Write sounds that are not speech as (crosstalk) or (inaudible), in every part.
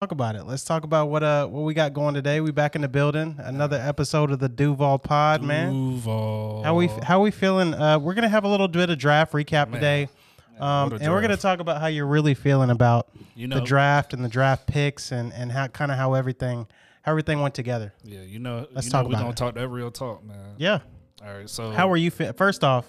talk about it. Let's talk about what uh what we got going today. We back in the building. Another episode of the Duval Pod, man. Duval. How we how we feeling? Uh, we're gonna have a little bit of draft recap Man. today, um, and we're gonna talk about how you're really feeling about You know, the draft and the draft picks and and how kind of how everything how everything went together. yeah, you know, Let's you talk know, we about gonna it. talk that real talk, man. Yeah. All right, so How are you? Fe- First off,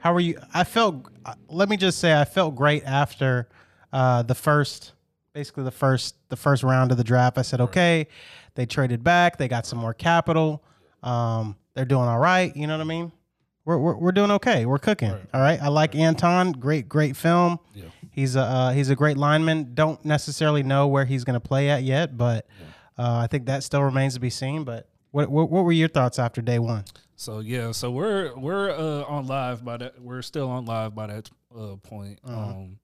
how are you? I felt. uh, Let me just say, I felt great after uh, the first, basically the first, the first round of the draft. I said, okay, they traded back, they got some more capital, um, they're doing all right. You know what I mean? We're we're, we're doing okay. We're cooking. Right. All right. I like Anton. Great, great film. Yeah. He's a uh, he's a great lineman. Don't necessarily know where he's going to play at yet, but uh, I think that still remains to be seen. But what, what what were your thoughts after day one? So yeah, so we're we're uh, on live by that. We're still on live by that uh, point. Um,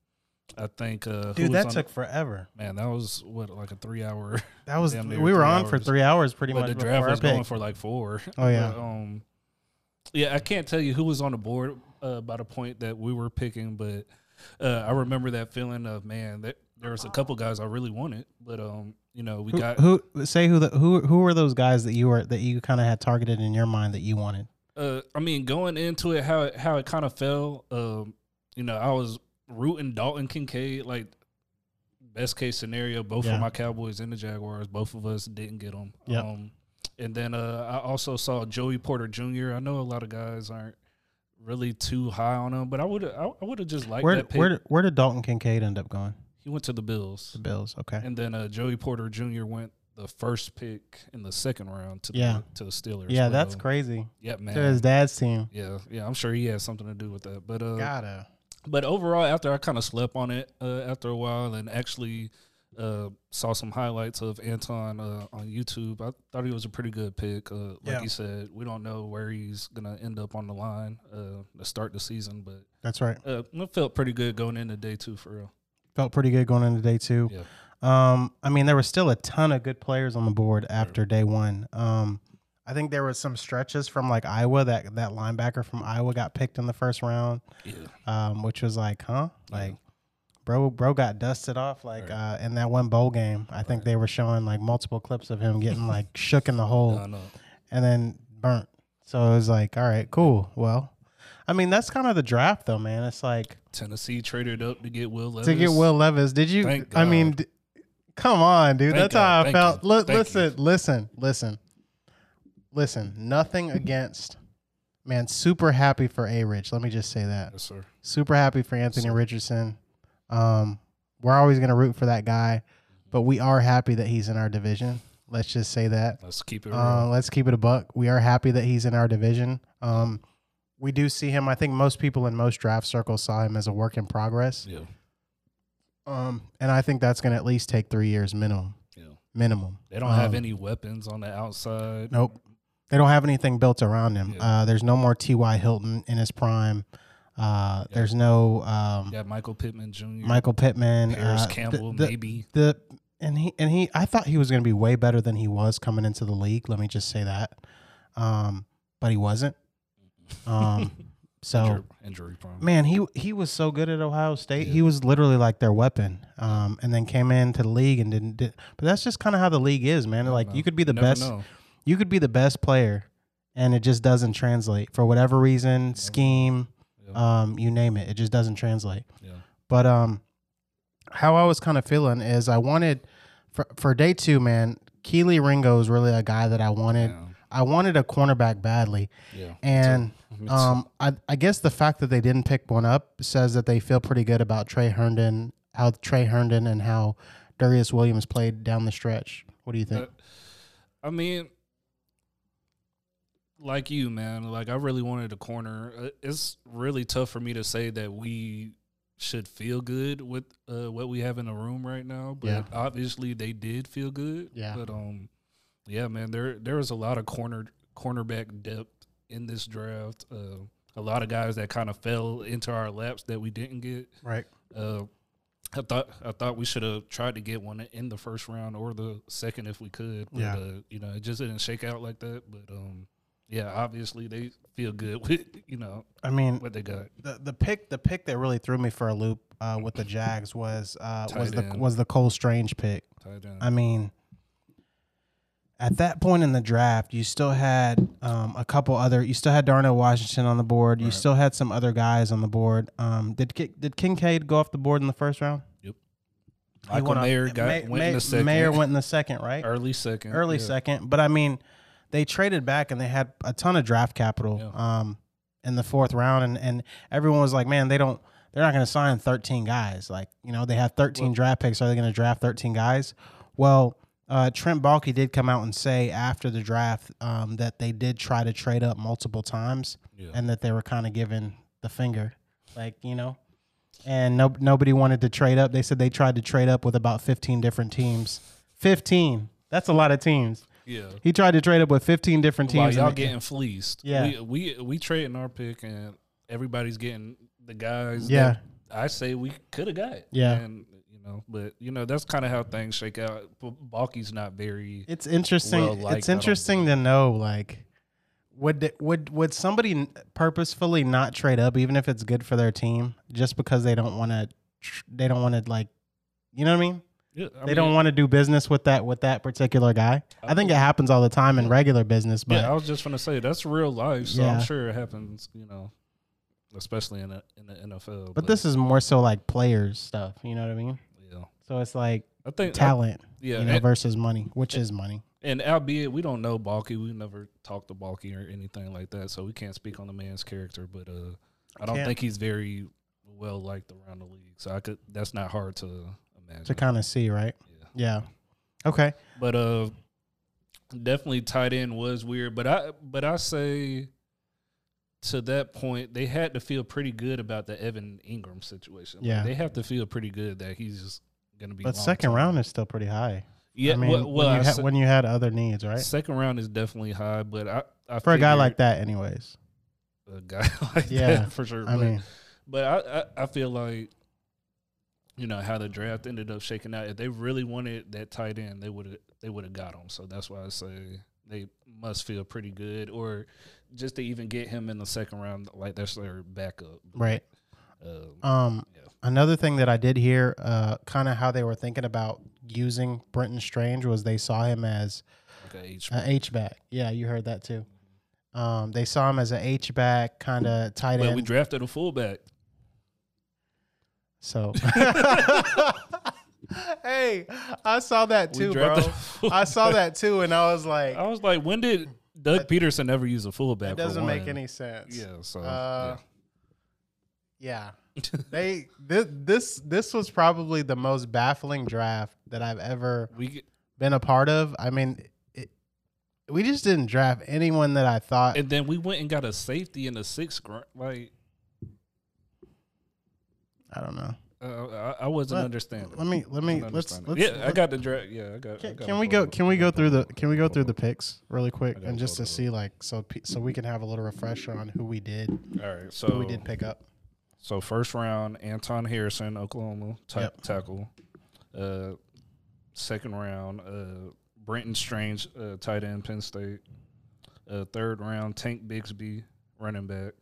I think, uh. Dude, that took forever. man. That was what like a three hour. (laughs) That was we were on for three hours pretty but much. the draft was going for like four. Oh, yeah. But, um, yeah, I can't tell you who was on the board uh, by the point that we were picking, but uh, I remember that feeling of man. That there was a couple guys I really wanted, but um, you know, we who, got who say who the who who were those guys that you were that you kind of had targeted in your mind that you wanted? uh, I mean, going into it, how it, how it kind of fell. Um, you know, I was rooting Dalton Kincaid. Like best case scenario, both Yeah. for my Cowboys and the Jaguars. Both of us didn't get them. Yep. Um, and then uh, I also saw Joey Porter Jr. I know a lot of guys aren't really too high on him, but I would I, I would have just liked Where that pick. where did- where did Dalton Kincaid end up going? he went to the Bills, The Bills. Okay. and then uh, Joey Porter Jr. went the first pick in the second round to the, to the Steelers. Yeah, that's crazy. Yeah, man. To his dad's team. Yeah, yeah, I'm sure he has something to do with that. But uh, Gotta. But overall, after I kind of slept on it uh, after a while, and actually uh, saw some highlights of Anton uh, on YouTube, I thought he was a pretty good pick. Uh, like Yeah. you said, we don't know where he's gonna end up on the line uh, to start the season, but That's right. uh, it felt pretty good going into day two for real. Felt pretty good going into day two. Yeah. Um, I mean, there was still a ton of good players on the board after day one. Um, I think there was some stretches from like Iowa that that linebacker from Iowa got picked in the first round. Yeah, um, which was like, huh? Yeah. Like, bro, bro got dusted off like Right. uh, in that one bowl game. I think they were showing like multiple clips of him getting (laughs) like shook in the hole know. and then burnt. So it was like, all right, cool. Well, I mean, that's kind of the draft though, man. It's like Tennessee traded up to get Will Levis. to get Will Levis. Did you? I mean, d- come on, dude. Thank that's how I Thank felt. you. Li- Thank you. listen, listen, listen. Nothing against. Man, super happy for A Rich. Let me just say that. Yes, sir. super happy for Anthony So- Richardson. Um, we're always going to root for that guy, but we are happy that he's in our division. Let's just say that. Let's keep it. Uh, let's keep it a buck. We are happy that he's in our division. Um, we do see him. I think most people in most draft circles saw him as a work in progress. yeah, Um, and I think that's going to at least take three years minimum. yeah. Minimum. They don't have Um, any weapons on the outside. Nope. They don't have anything built around him. Yeah. Uh, there's no more T.Y. Hilton in his prime. Uh, There's no um, got Michael Pittman Jr. Michael Pittman. Parris uh, Campbell, the, maybe. the and he and he I thought he was going to be way better than he was coming into the league. Let me just say that. Um, but he wasn't. Um, (laughs) so Injury, injury prone. man, he he was so good at Ohio State. Yeah. He was literally like their weapon. Um, and then came into the league and didn't. Did, but that's just kind of how the league is, man. Like man. you could be the never best. know. You could be the best player, and it just doesn't translate for whatever reason, scheme, Yeah. um, you name it. It just doesn't translate. yeah. But um, how I was kind of feeling is I wanted for for day two, man. Kelee Ringo is really a guy that I wanted. Yeah. I wanted a cornerback badly, yeah. and um, I I guess the fact that they didn't pick one up says that they feel pretty good about Tre Herndon, how Tre Herndon and how Darious Williams played down the stretch. What do you think? Uh, I mean, like you, man. Like I really wanted a corner. Uh, It's really tough for me to say that we should feel good with uh, what we have in the room right now. But Yeah. obviously, they did feel good. Yeah. But um, yeah, man. There there was a lot of corner cornerback depth in this draft. Uh, a lot of guys that kind of fell into our laps that we didn't get. right. Uh, I thought I thought we should have tried to get one in the first round or the second if we could. But, Yeah. uh, you know, it just didn't shake out like that. But um, yeah, obviously they feel good (laughs) with you know I mean, what they got. the the pick the pick that really threw me for a loop uh, with the (laughs) Jags was uh, was the was the Cole Strange pick. I mean, at that point in the draft, you still had um, a couple other. You still had Darnell Washington on the board. You Right. still had some other guys on the board. Um, did did Kincaid go off the board in the first round? He Michael Mayer got Ma- went Ma- in the second. Mayer went in the second, right? early second. Early yeah. second, but I mean, they traded back and they had a ton of draft capital Yeah. um, in the fourth round, and and everyone was like, man, they don't. They're not going to sign 13 guys. Like, you know, they have 13 Well- draft picks. Are they going to draft 13 guys? Well, uh, Trent Baalke did come out and say after the draft um, that they did try to trade up multiple times Yeah. and that they were kind of giving the finger, like you know, and no nobody wanted to trade up. They said they tried to trade up with about fifteen different teams. Fifteen. That's a lot of teams. Yeah. He tried to trade up with fifteen different While teams. y'all and- getting fleeced. Yeah. We we we trading our pick and everybody's getting the guys. Yeah. I say we could have got. Yeah. And you know, but you know that's kind of how things shake out. Baalke's not very. it's interesting. well it's interesting to know like. Would would would somebody purposefully not trade up even if it's good for their team just because they don't want to they don't want to like you know what I mean? Yeah, I they don't want to do business with that with that particular guy. I think it happens all the time in regular business, but Yeah, I was just gonna say that's real life, so Yeah. I'm sure it happens. You know, especially in the in the NFL. but this is more so like players stuff. You know what I mean? yeah, So it's like I think talent, yeah, you know, and, versus money, which is money. and albeit we don't know Baalke, we never talked to Baalke or anything like that, so we can't speak on the man's character. But uh, I don't Can't. think he's very well liked around the league, so I could. That's not hard to imagine. To kind of see, right? yeah. Yeah. Okay. But uh, definitely tight end was weird. But I but I say to that point, they had to feel pretty good about the Evan Engram situation. Like, Yeah. they have to feel pretty good that he's going to be. But second long-term. round is still pretty high. yeah. I mean, well, well when, you I had, when you had other needs, right? second round is definitely high, but I, I For a guy like that, anyways. a guy (laughs) like Yeah, that for sure. I but, mean, but I, I I feel like. You know how the draft ended up shaking out. If they really wanted that tight end, they would have they would have got him. So that's why I say they must feel pretty good, or just to even get him in the second round, like that's their backup. right. Um, Um, Yeah. another thing that I did hear, uh, kind of how they were thinking about using Brenton Strange was they saw him as like a H. an H back. Yeah, you heard that too. Um, they saw him as an H back, kind of tight end. we drafted a fullback. So, (laughs) hey, I saw that too, bro. (laughs) I saw that too, and I was like, I was like, when did Doug Pederson ever use a fullback? it doesn't make any sense. Yeah. So Uh, Yeah, (laughs) they this this this was probably the most baffling draft that I've ever we been a part of. I mean, it, we just didn't draft anyone that I thought. and then we went and got a safety in the sixth. Like I don't know. uh, I, I wasn't Let- understanding. Let me let me let's, understanding. let's yeah, I got the draft. Yeah, I got. I Can, got can we go? Can we go through the? Can we go through the picks really quick and just to see like so so we can have a little refresher on who we did All right, so who we did pick up. So first round, Anton Harrison, Oklahoma, Yep. tackle. Uh, second round, uh, Brenton Strange, uh, tight end, Penn State. Uh, third round, Tank Bigsby, running back.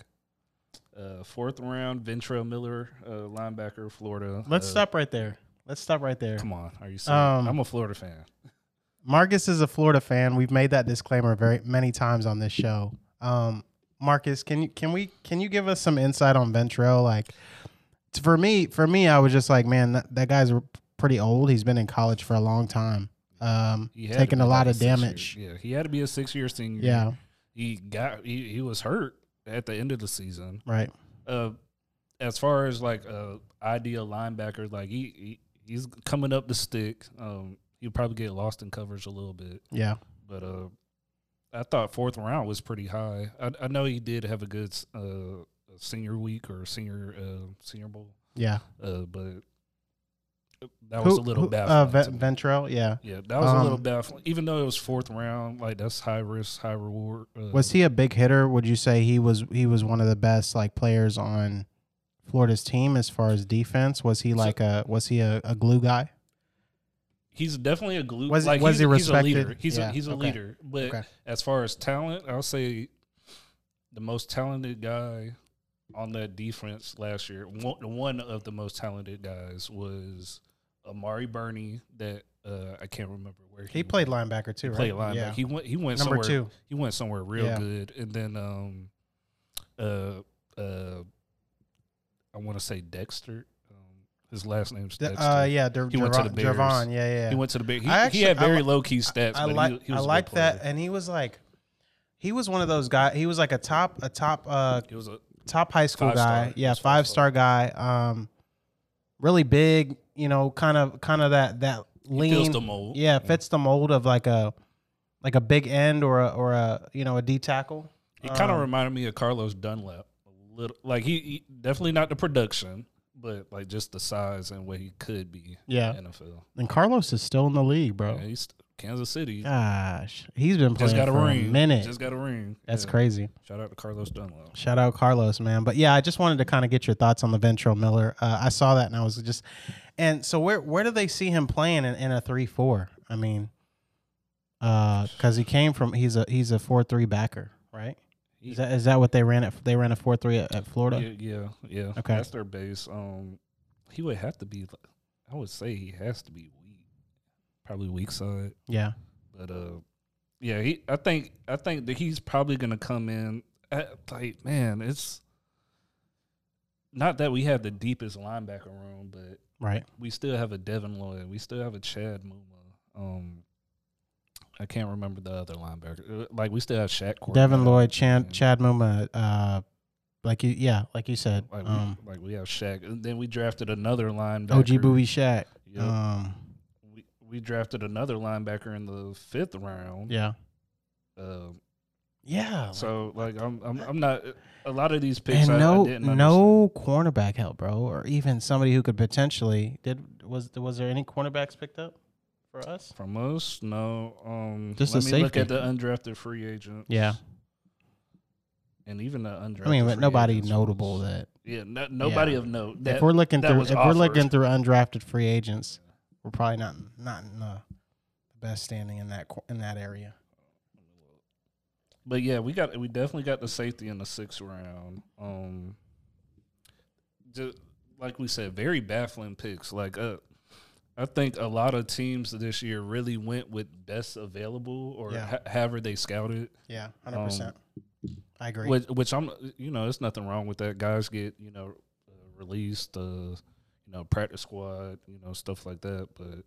Uh, fourth round, Ventrell Miller, uh, linebacker, Florida. Let's Uh, stop right there. Let's stop right there. Come on, are you? Um, I'm a Florida fan. Marcus is a Florida fan. We've made that disclaimer very many times on this show. Um, Marcus, can you can we can you give us some insight on Ventrell? Like, for me, for me, I was just like, man, that, that guy's pretty old. He's been in college for a long time. Um, He had to taking a lot of damage. Yeah, he had to be a six-year senior. Yeah, he got he, he was hurt at the end of the season. right. uh, as far as like uh, ideal linebacker, like he, he he's coming up the stick. Um, he'll probably get lost in coverage a little bit, Yeah, but uh, I thought fourth round was pretty high. I, I know he did have a good uh, senior week or senior uh, senior bowl, yeah. uh, but that was Who- a little who- baffling. Uh, Ventrell, yeah. yeah, that was a little um, baffling. Even though it was fourth round, like that's high risk, high reward. Uh, Was he a big hitter? Would you say he was he was one of the best like players on Florida's team as far as defense? Was he So- like a was he a, a glue guy? He's definitely a glue. Was he- like was he's, he he's a leader. respected? He's Yeah, a he's a okay. leader. But Okay. as far as talent, I'll say the most talented guy on that defense last year. One, one of the most talented guys was Amari Burney that uh, I can't remember where He played linebacker too, He right? played linebacker. Yeah. He went. He went Number somewhere. two. He went somewhere real Yeah. good, and then um, uh, uh, I want to say Dexter. Um, his last name's The- Dexter. uh, yeah, Der- He went to the Bears. Gervon, yeah, yeah. He went to the big. He, I he had very li- low key stats. I but like he, he I was like that, and he was like, he was one of those guys. He was like a top a top uh He was a top high school guy. Yeah, five star guy. Um, really big. You know, kind of kind of that that lean. feels the mold. Yeah, fits the mold of like a like a big end or a or a you know a D tackle. He kind of Um, reminded me of Carlos Dunlap a little. Like he, he definitely not the production, but like just the size and what he could be. Yeah. in NFL. And Carlos is still in the league, bro. Yeah, he's Kansas City. Gosh, he's been playing just got a for ring. a minute. Just got a ring. That's Yeah. crazy. Shout out to Carlos Dunlap. Shout out Carlos, man. But yeah, I just wanted to kind of get your thoughts on the Ventrell Miller. Uh, I saw that and I was just, and so where where do they see him playing in, in a three four? I mean, because he came from he's a he's a four three backer, right? Is that is that what they ran at? They ran a four three at, at Florida. Yeah, yeah, yeah. Okay. that's their base. Um, he would have to be. I would say he has to be probably weak side. Yeah, But uh, yeah, he. I think. I think that he's probably gonna come in. At, like, man, it's not that we have the deepest linebacker room, but right. we still have a Devin Lloyd. We still have a Chad Muma. Um, I can't remember the other linebacker. Uh, Like we still have Shaq. Devin Lloyd, Chad. Chad Muma, uh, like you yeah, like you said, Like um, we, like we have Shaq. And then we drafted another linebacker. OG Booby Shaq. Yep. Um, we drafted another linebacker in the fifth round. yeah, Um, yeah. so like I'm I'm I'm not a lot of these picks. and I, no I no cornerback help, bro, or even somebody who could potentially did was was there any cornerbacks picked up for us? from us. No, um, Just let me look at the undrafted free agents. Yeah, and even the undrafted. I mean, but nobody notable was- that Yeah, no, nobody Yeah. of note. if we're looking that through if we're looking through undrafted free agents, we're probably not not in the best standing in that in that area. But yeah, we got we definitely got the safety in the sixth round. Um, just like we said, very baffling picks. Like, uh, I think a lot of teams this year really went with best available or Yeah. ha- however they scouted. Yeah, hundred percent. I agree. Which, which I'm, you know, there's nothing wrong with that. Guys get, you know, uh, released, uh, you know, practice squad, you know, stuff like that. But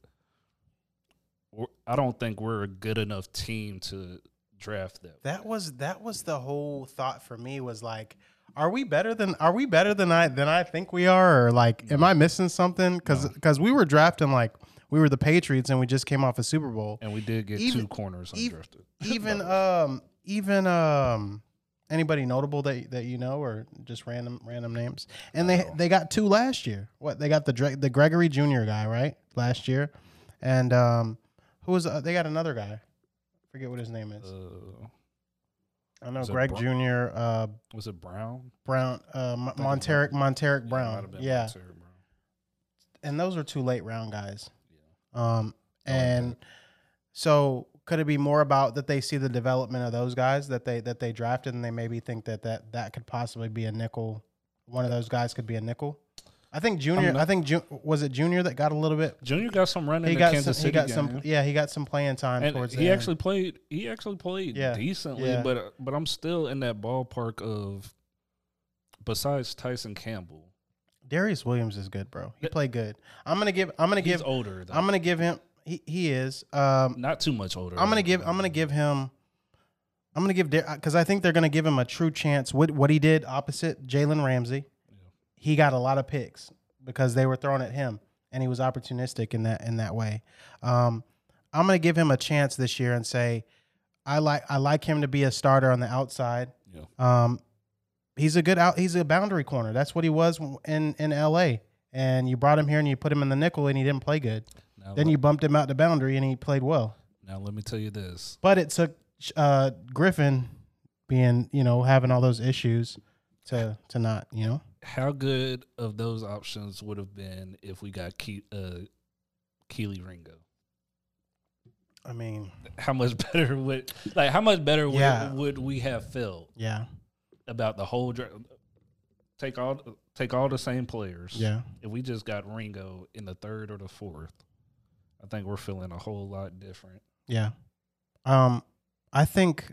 I don't think we're a good enough team to draft that. That was that was the whole thought for me was like, are we better than are we better than I than I think we are or like am I missing something? Because cuz we were drafting like we were the Patriots and we just came off a Super Bowl. And we did get Even- two corners undrafted. (laughs) Even um even um anybody notable that that you know or just random random names? And they they got two last year. What they got the Dre- the Gregory Junior guy right last year, and um who was uh, they got another guy. Forget what his name is. uh, I know was Greg Jr. Uh, was it Brown? Brown, uh, Mon- think it was Montaric, Montaric Yeah, Brown, yeah, Montaric Brown. and those are two late round guys. Um, I like and so could it be more about that they see the development of those guys that they that they drafted and they maybe think that that that could possibly be a nickel. One of those guys could be a nickel. I think Junior. not- I think Ju- was it Junior that got a little bit. Junior got some run in He got Kansas some. City He got game. some. Yeah, he got some playing time and towards. he actually end. played. He actually played Yeah. decently, Yeah. but but I'm still in that ballpark of. Besides Tyson Campbell, Darious Williams is good, bro. He played good. I'm gonna give. I'm gonna he's give. older. Though. I'm gonna give him. He he is. Um, not too much older. I'm gonna give. I'm gonna give him. I'm gonna give because I think they're gonna give him a true chance. What what he did opposite Jalen Ramsey, he got a lot of picks because they were thrown at him, and he was opportunistic in that in that way. Um, I'm gonna give him a chance this year and say, I like I like him to be a starter on the outside. Yeah. Um, he's a good out. He's a boundary corner. That's what he was in in L.A. And you brought him here and you put him in the nickel and he didn't play good. Now, Then let, you bumped him out the boundary and he played well. now let me tell you this. But it took uh, Griffin being, you know, having all those issues to to not, you know. How good of those options would have been if we got Ke- uh, Kelee Ringo? I mean, How much (laughs) better would like how much better would, Yeah. would we have felt yeah, about the whole draft? Take all take all the same players. Yeah. If we just got Ringo in the third or the fourth, I think we're feeling a whole lot different. Yeah. Um, I think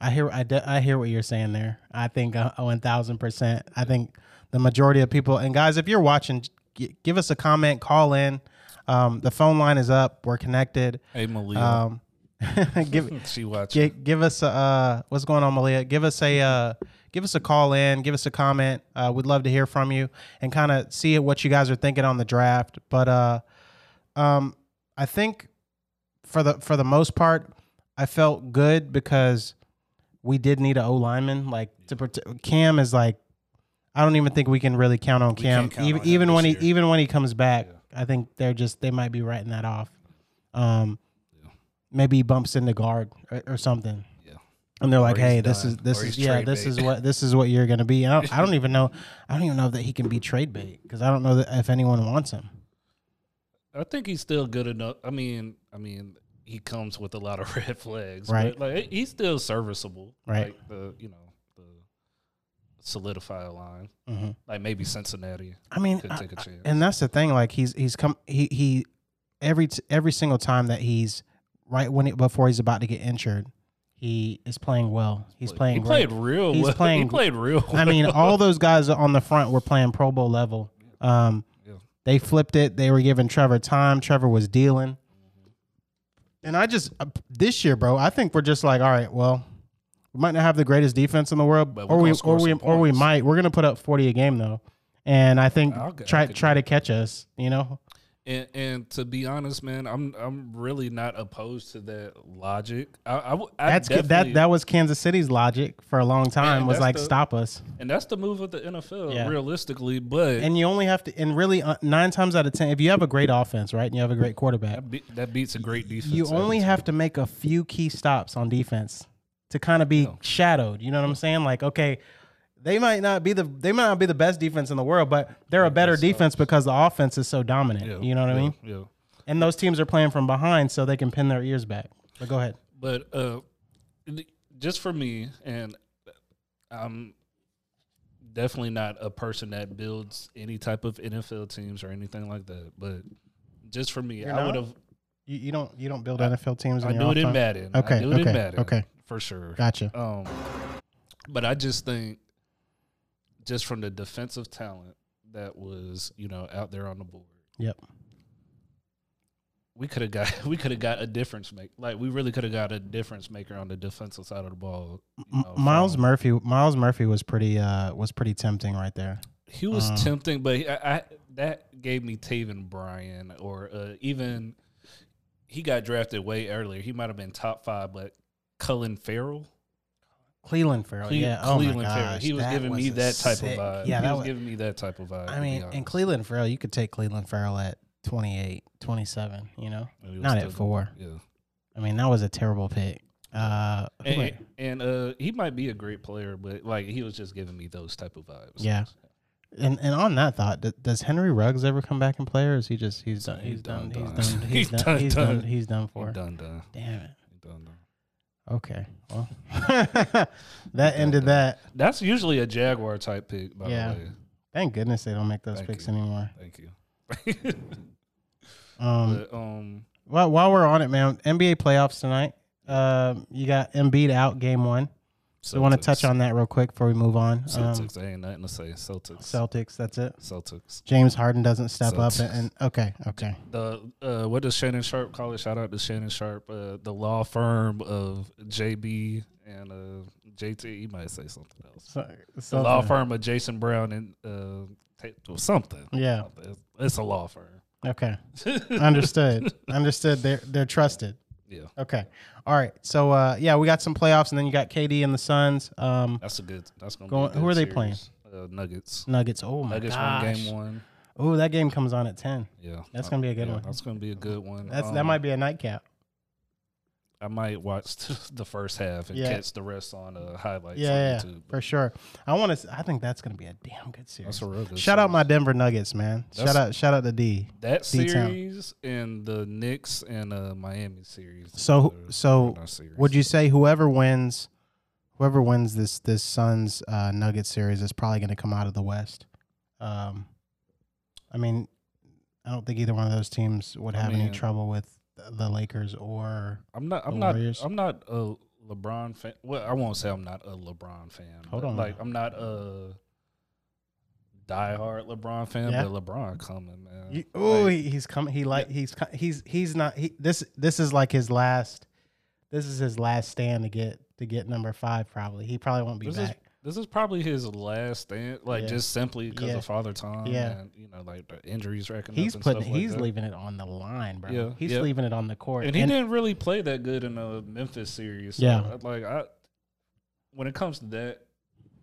I hear I, de- I hear what you're saying there. I think uh, one thousand percent. I think the majority of people and guys, if you're watching, g- give us a comment, call in. Um, the phone line is up. We're connected. Hey, Malia. Um, (laughs) give (laughs) she watching. give, give us a uh, what's going on, Malia? Give us a uh, give us a call in. Give us a comment. Uh, we'd love to hear from you and kind of see what you guys are thinking on the draft. But uh, um, I think for the for the most part, I felt good because we did need an O lineman. Like to prote- Cam is like, I don't even think we can really count on Cam. count even on even when he year. even when he comes back, Yeah. I think they're just they might be writing that off. Um, Yeah. maybe he bumps into guard or, or something. Yeah. And they're like, he's "Hey, this done. is this Or is yeah, this bait. is what this is what you're gonna be." And I don't, I don't (laughs) even know, I don't even know that he can be trade bait because I don't know that if anyone wants him. I think he's still good enough. I mean, I mean, he comes with a lot of (laughs) red flags, Right. But like he's still serviceable, Right. Like the you know the solidify line, hmm like maybe Cincinnati I mean, could I- take a chance. and that's the thing. Like he's he's come he he every t- every single time that he's right when it before he's about to get injured, he is playing well. He's playing. He great. played real. He's well. (laughs) playing- He played real. I mean, all those guys on the front were playing Pro Bowl level. Um. They flipped it. They were giving Trevor time. Trevor was dealing. And I just uh, this year, bro, I think we're just like, all right, well, we might not have the greatest defense in the world, But or we or we some or we might. We're gonna put up forty a game though, and I think I'll I try could try to catch us. You know, And, and to be honest, man, I'm I'm really not opposed to that logic. I, I, I that's that that was Kansas City's logic for a long time. Was like the- stop us. and that's the move of the NFL, Yeah. realistically. But And you only have to, and really, uh, nine times out of ten, if you have a great offense, right, and you have a great quarterback, that, be, that beats a great defense. you only have to make a few key stops on defense to kind of be shadowed. You know what I'm saying? Like, okay, they might not be the they might not be the best defense in the world, but they're a better defense because the offense is so dominant. Yeah, You know what I mean? Yeah. And those teams are playing from behind, so they can pin their ears back. But go ahead. But uh, just for me, and I'm definitely not a person that builds any type of NFL teams or anything like that. But just for me, You're I would have. You, you don't you don't build NFL teams. In I do it in? Madden. Okay, I do it okay, in Madden. okay. for sure. Gotcha. Um, but I just think, just from the defensive talent that was, you know, out there on the board, Yep. we could have got (laughs) we could have got a difference make like we really could have got a difference maker on the defensive side of the ball. you know, Miles from- Murphy. Myles Murphy was pretty uh was pretty tempting right there. he was um, tempting, but he, I, I that gave me Taven Bryan or uh, even he got drafted way earlier. He might have been top five, but Cullen Ferrell. Cleveland Ferrell. Cle- yeah. Oh Cleveland my Ferrell. He was that giving me that type sick- of vibe. Yeah, he that was was, giving me that type of vibe. I mean, in. Cleveland Ferrell, you could take Cleveland Ferrell at 28, 27, you know? Was not at four. Yeah. I mean, that was a terrible pick. Uh, And, and uh, he might be a great player, but like he was just giving me those type of vibes. Yeah. and and on that thought, d- does Henry Ruggs ever come back and play, or is he just he's done? He's, He's done. He's done. He's done. He's (laughs) done. He's done for. done done. Damn it. Done done. Okay. Well, (laughs) that ended that. That's usually a Jaguar type pick, by Yeah. the way. Thank goodness they don't make those Thank picks you. anymore. Thank you. Um, (laughs) but, um, Well, while we're on it, man, NBA playoffs tonight. Uh, you got Embiid out game one. So, want to touch on that real quick before we move on. Um, Celtics. There ain't nothing to say. Celtics. Celtics. That's it. Celtics. James Harden doesn't step up, and, and okay, okay. The uh, what does Shannon Sharpe call it? Shout out to Shannon Sharpe, uh, the law firm of JB and uh, JT. He might say something else. So, The law firm of Jason Brown and uh, Ta- or something. Yeah. It's- it's a law firm. Okay. (laughs) Understood. Understood. They're they're trusted. Yeah, Okay. All right. So uh, yeah, we got some playoffs, and then you got KD and the Suns. Um, that's a good. That's gonna Going- be who are they series. playing? Uh, Nuggets. Nuggets. Oh my god. Nuggets gosh. won game one. Oh, that game comes on at ten. Yeah, That's gonna be a good yeah, one. That's gonna be a good one. That's that Um, might be a nightcap. I might watch (laughs) the first half and Yeah. catch the rest on uh, highlights Yeah, on yeah, YouTube. for sure. I want to. I think that's gonna be a damn good series. That's a real good. Shout out my Denver Nuggets, man. Shout out, shout out to D. that D-Town. series and the Knicks and uh, Miami series. So, so series. would you say whoever wins, whoever wins this this Suns uh, Nuggets series is probably going to come out of the West. Um, I mean, I don't think either one of those teams would I have any trouble with the Lakers or. I'm not. I'm not. I'm not a LeBron fan. Well, I won't say I'm not a LeBron fan. Hold on. Like I'm not a diehard LeBron fan, Yeah. but LeBron coming, man. Oh, Like, he's coming. He like he's he's he's not. He, this this is like his last. This is his last stand to get to get number five. Probably he probably won't be This is- back. This is probably his last stand, like Yeah. just simply because Yeah. of father time. Yeah. and you know, like the injuries racking He's and putting stuff like he's leaving it on the line, bro. Yeah, he's leaving it on the court. and he didn't really play that good in the Memphis series. So, Yeah. like I, when it comes to that,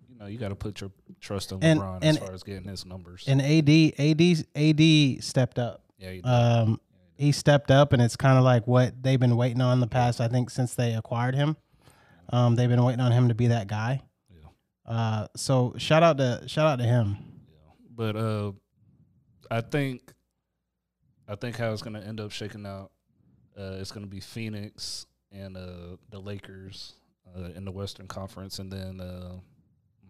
you know, you got to put your trust in And- LeBron and- as far as getting his numbers. and AD AD AD stepped up. yeah, he did. Um, he stepped up, and it's kind of like what they've been waiting on the past. I think since they acquired him, um, they've been waiting on him to be that guy. Uh, so shout out to shout out to him. Yeah. But uh I think I think how it's gonna end up shaking out, uh it's gonna be Phoenix and uh the Lakers uh, in the Western Conference and then uh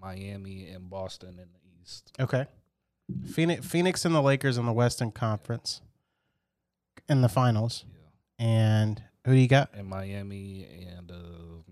Miami and Boston in the East. Okay, Phoenix Phoenix and the Lakers in the Western Conference in the finals, Yeah. and who do you got? And Miami and uh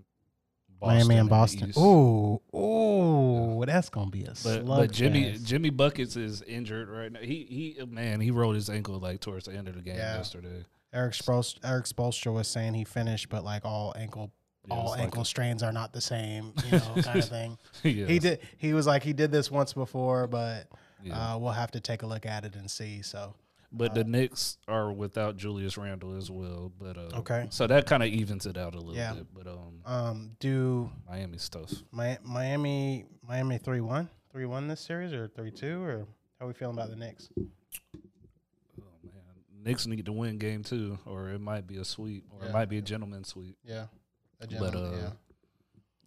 Miami in and Boston. Oh, Ooh, ooh, that's gonna be a But, slug. but Jimmy Jimmy Buckets is injured right now. He he man, he rolled his ankle like towards the end of the game Yeah. yesterday. Erik Spoelstra, Erik Spoelstra was saying he finished, but like all ankle Yeah, all it's like ankle strains are not the same, you know, (laughs) kind of thing. a- (laughs) yeah, He did. He was like he did this once before, but yeah. uh, we'll have to take a look at it and see. So But Uh, the Knicks are without Julius Randle as well. But uh, Okay. so that kind of evens it out a little Yeah. bit. But um, um, do Miami's tough. Mi- Miami Miami three one three one this series or three two or how are we feeling about the Knicks? Oh man, Knicks need to win game two, or it might be a sweep, or Yeah. it might be a gentleman's sweep. Yeah, a But uh, yeah.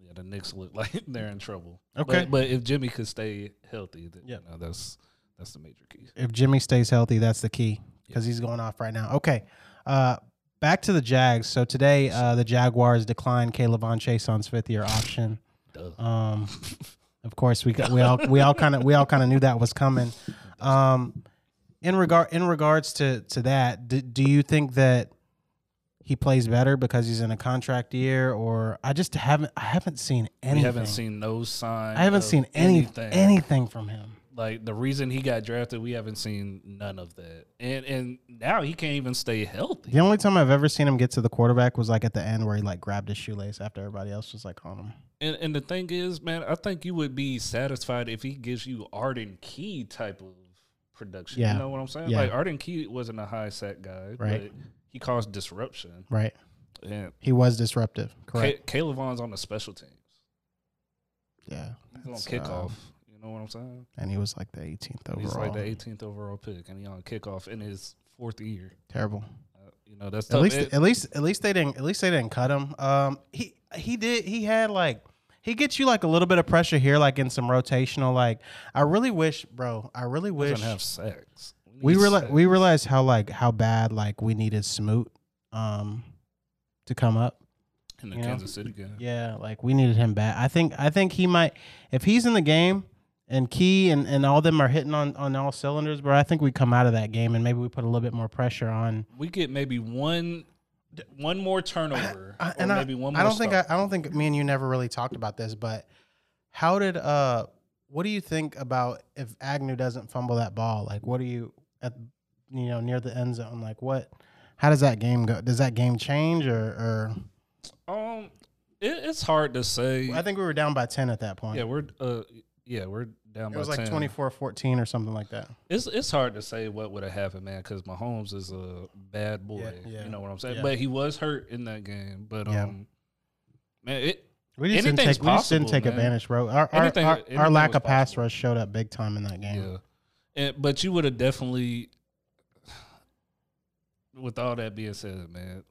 yeah, the Knicks look (laughs) like they're in trouble. Okay. but, but if Jimmy could stay healthy, then, Yeah. you know, that's that's the major key. if Jimmy stays healthy, that's the key because he's going off right now. Okay. Uh, back to the Jags. So today, uh, the Jaguars declined K'Lavon Chaisson's fifth year option. Um, (laughs) of course, we got, we all we all kind of we all kind of knew that was coming. Um, in regard in regards to to that, do, do you think that he plays better because he's in a contract year, or I just haven't I haven't seen anything. we haven't seen no sign. I haven't seen any anything from him. Like the reason he got drafted, we haven't seen none of that. And and now he can't even stay healthy. The only time I've ever seen him get to the quarterback was like at the end where he like grabbed his shoelace after everybody else was like on him. And and the thing is, man, I think you would be satisfied if he gives you Arden Key type of production. Yeah. You know what I'm saying? Yeah. Like Arden Key wasn't a high sack guy, Right. but he caused disruption. Right. Yeah. He was disruptive. Correct. Ca- K'Lavon's on the special teams. yeah. He's on kickoff. um, you know what I'm saying? and he was like the 18th And overall. He's like the 18th overall pick, and he on kickoff in his fourth year. Terrible. Uh, you know that's At tough. least, It- at least, at least they didn't. At least they didn't cut him. Um, he he did. He had like he gets you like a little bit of pressure here, like in some rotational. Like I really wish, bro. I really wish have sacks. we need realize we realized how like how bad like we needed Smoot, um, to come up. in the you know? Kansas City game. Yeah, like we needed him bad. I think I think he might if he's in the game and Key and, and all them are hitting on, on all cylinders, bro. I think we come out of that game and maybe we put a little bit more pressure on. We get maybe one, one more turnover, I, or and I, maybe one more. I don't think I. I don't think me and you never really talked about this, but how did uh what do you think about if Agnew doesn't fumble that ball? Like what do you at you know near the end zone? Like what? How does that game go? Does that game change or or Um, it, it's hard to say. I think we were down by ten at that point. yeah, we're uh, yeah, we're down. it was like 10. 24-14 or something like that. It's it's hard to say what would have happened, man, because Mahomes is a bad boy. Yeah, yeah. You know what I'm saying? Yeah. But he was hurt in that game. But Yeah. um, man, it We just didn't take. We just didn't take man. advantage, bro. Our our, Anything- our, our lack of pass possible. rush showed up big time in that game. yeah. And, but you would have definitely, with all that being said, man,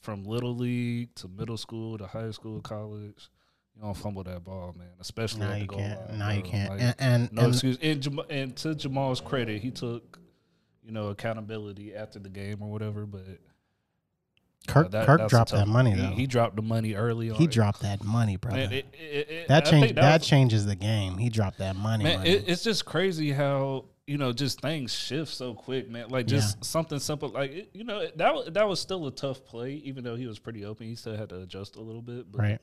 from little league to middle school to high school, college, you don't fumble that ball, man. Especially No, at the you can't. line, No, you can't. Like, and and, No and excuse. And, Jam- and to Jamal's credit, he took, you know, accountability after the game or whatever. But Kirk that- Kirk dropped that money though. He, He, dropped the money early on. He dropped that money, brother. Man, it- it- it- that changed. That, was- changes the game. He dropped that money. Man, money. it, it's just crazy how you know just things shift so quick, man. Like just something simple, like you know that that was still a tough play, even though he was pretty open. He still had to adjust a little bit, but right.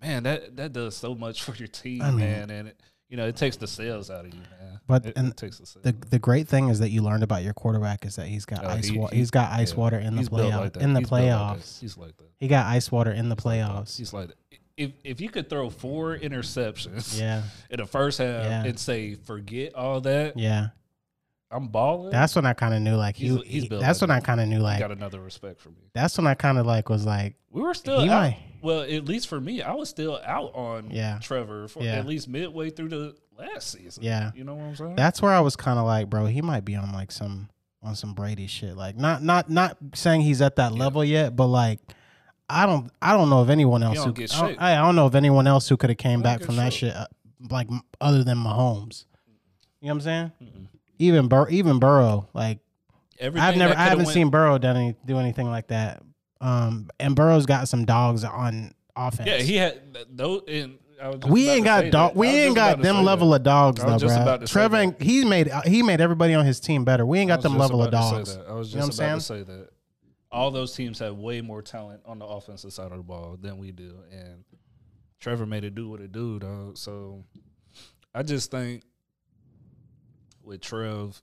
Man, that that does so much (laughs) for your team, I mean- man, and it, you know it takes the sales out of you, man. But- it, and it takes the. The the great thing is that you learned about your quarterback is that he's got Oh, ice. he- wa- he- he's got ice yeah. water in the He's built playoff. like in the He's built like playoffs, He's like that. he got ice water in the He's like playoffs. He's like that. If if you could throw four interceptions Yeah, (laughs) in the first half Yeah. and say forget all that, yeah. I'm balling. That's when I kind of knew like he. He's- he's he- that's like when I kind of knew like. got another respect for me. That's when I kind of like was like, We were still He out. might- Well, at least for me, I was still out on Yeah. Trevor for Yeah. at least midway through the last season. Yeah. You know what I'm saying? that's where I was kind of like, bro, he might be on like some on some Brady shit. Like not not not saying he's at that Yeah. level yet, but like. I don't. I don't know of anyone else who. get I don't. I don't know of anyone else who could have came back from that shit. shit, uh, like other than Mahomes. You know what I'm saying? Mm-mm. Even Bur- even Burrow, like Everything I've never, I haven't went- seen Burrow done any, do anything like that. Um, and Burrow's got some dogs on offense. Yeah, he had those. And I was just we ain't got dog. We ain't got them level that. of dogs though, bro. about to say Trevor, ain't- he made he made everybody on his team better. We ain't got them level of dogs. I was You know just what I'm about to say that. All those teams have way more talent on the offensive side of the ball than we do, and Trevor made it do what it do, though. So I just think with Trev,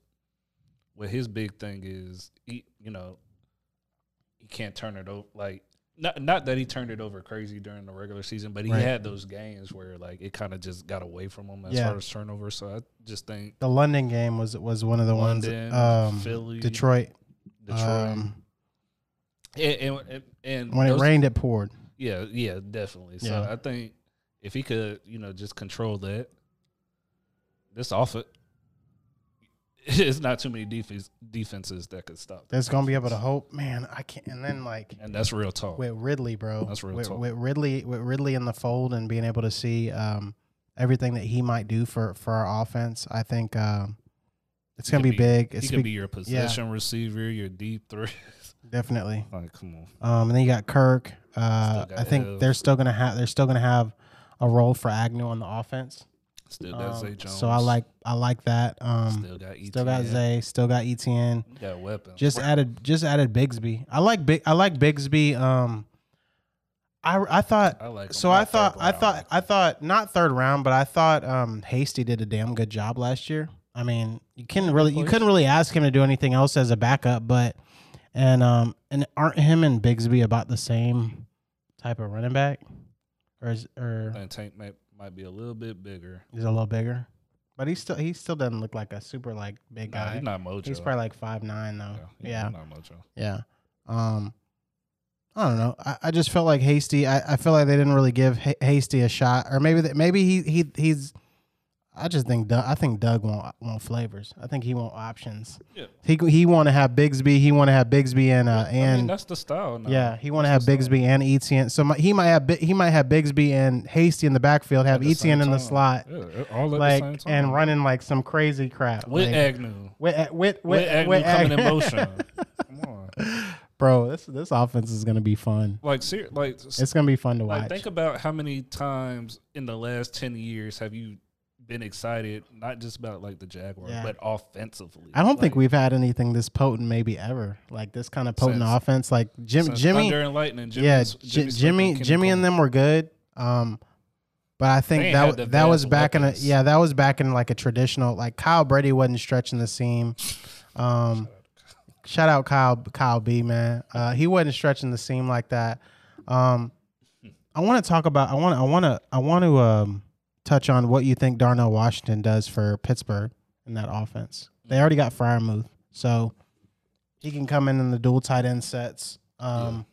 what his big thing is, he, you know, he can't turn it over. Like not not that he turned it over crazy during the regular season, but he Right. had those games where like it kind of just got away from him as Yeah. far as turnover. So I just think The London game was was one of the London, ones. Um, Philly, Detroit. Detroit, Um, and, and, and, when those- it rained, it poured. Yeah, yeah, definitely. So Yeah. I think if he could, you know, just control that, this off it, (laughs) it's not too many defense defenses that could stop. That's gonna be able to hope, man. I can't. And then like and that's real talk. with Ridley, bro. That's real with, talk. with Ridley, with Ridley in the fold and being able to see um, everything that he might do for for our offense, I think um, it's He gonna be, be- big. he It's could big- be your possession receiver, your deep (laughs) three. definitely. like, come on. Um, and then you got Kirk. Uh, got I think they're still gonna have they're still gonna have a role for Agnew on the offense. Still got Um, Zay Jones. so I like I like that. Um, Still got ETN. still got Zay, still got ETN. You got weapons. Just added just added Bigsby. I like big I like Bigsby. Um, I I thought I like so. Not I thought third I round. thought I thought not third round, but I thought um Hasty did a damn good job last year. I mean, you couldn't really you couldn't really ask him to do anything else as a backup, but and um and aren't him and Bigsby about the same type of running back, or is or think Tank might, might be a little bit bigger. he's a little bigger, but he still he still doesn't look like a super like big Nah, guy. he's not Mojo. He's probably like five nine though. yeah, Yeah, not Mojo. yeah. Um, I don't know. I, I just felt like Hasty. I, I feel like they didn't really give Ha- Hasty a shot, or maybe that maybe he he he's. I just think Doug, I think Doug want want flavors. I think he want options. Yeah. He he want to have Bigsby. He want to have Bigsby and uh I mean, and that's the style. Now. yeah, he want to have Bigsby and Etienne. So my, he might have he might have Bigsby and Hasty in the backfield, have Etienne in the slot, Yeah, all at like the same time. and running like some crazy crap. with like, Agnew. with with with, With Agnew with coming in motion. (laughs) Come on. bro. This this offense is gonna be fun. Like, ser- like, It's gonna be fun to like, watch. think about how many times in the last ten years have you been excited, not just about like the Jaguars, Yeah. but offensively. I don't think we've had anything this potent, maybe ever. Like this kind of potent Since- offense. Like Jim, Jimmy, Thunder and Lightning. Jimmy, yeah, Jimmy, Jimmy, Jimmy, and them were good. Um, but I think that that was back in a yeah that was back in like a traditional like Kyle Brady wasn't stretching the seam. Um, shout out Kyle Kyle B man. Uh, he wasn't stretching the seam like that. Um, I want to talk about I want I want to I want to um touch on what you think Darnell Washington does for Pittsburgh in that offense. They already got Freiermuth, so he can come in in the dual tight end sets. Um,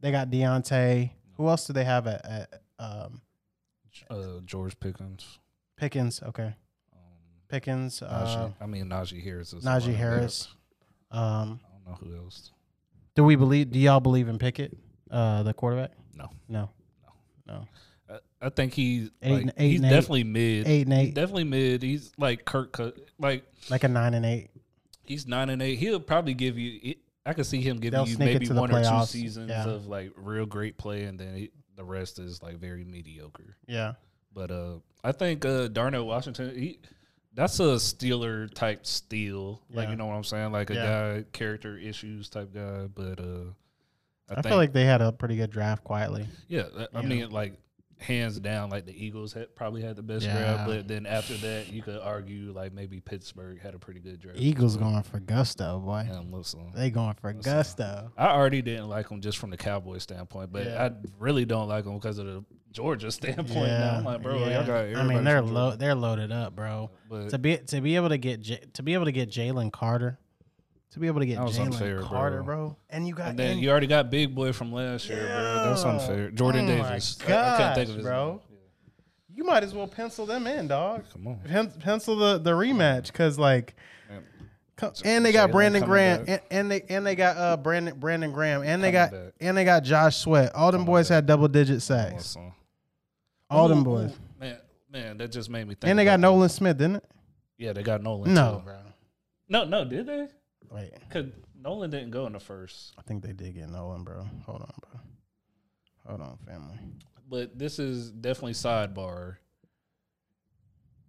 They got Diontae. Who else do they have at, at um, uh, George Pickens. Pickens? Okay, Um, Pickens. Uh, I mean Najee Harris. Is Najee. Harris. Um, I don't know who else. do we believe? Do y'all believe in Pickett, uh, the quarterback? No. No. No, no. I, I think he's Eight like, and- eight he's and eight. definitely mid. Eight and He's eight, definitely mid. He's like Kirk. Like like a nine and eight. he's nine and eight. He'll probably give you. I could see him giving They'll you maybe one or two seasons Yeah. of like real great play, and then he, the rest is like very mediocre. Yeah. But uh, I think uh, Darnell Washington, he that's a Steeler type steal. Like you know what I'm saying, like a Yeah. guy character issues type guy. But uh, I, I, think feel like they had a pretty good draft quietly. yeah, I Yeah. mean like hands down, like the Eagles had probably had the best Yeah. draft. But then after that, you could argue like maybe Pittsburgh had a pretty good draft. Eagles well. going for gusto, boy. Listen, They going for Listen. gusto. I already didn't like them just from the Cowboy standpoint, but Yeah. I really don't like them because of the Georgia standpoint. Now I'm like, bro, yeah. y'all got. I mean, they're lo- they're loaded up, bro. But To be to be able to get J- to be able to get Jalen Carter, to be able to get That was Jalen unfair, Carter, bro. bro. and you got And then and- you already got Big Boy from last year, bro. That's Yeah. unfair. Jordan Oh my Davis. I, I can't think gosh, of his bro. name. you might as well pencil them in, dog. Come on. Pen- pencil the the rematch because like. Man. co- And they got Jalen Brandon coming Graham, back. and, and they and they got uh Brandon Brandon Graham, and they got Coming back. and they got Josh Sweat. All them boys had double digit sacks. Listen. All them Ooh, boys, ooh, Man, man, that just made me think. and they got about Nolan. Smith, didn't it? Yeah, they got Nolan. No, too. bro. no, no. Did they? Wait, Because Nolan didn't go in the first. I think they did get Nolan, bro. Hold on, bro. Hold on, family. But this is definitely sidebar.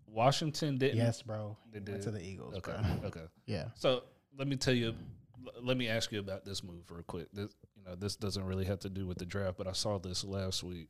Washington didn't. Yes, bro. They Went did. to the Eagles, Okay. bro. Okay. Yeah. So let me tell you, let me ask you about this move real quick. This, you know, this doesn't really have to do with the draft, but I saw this last week.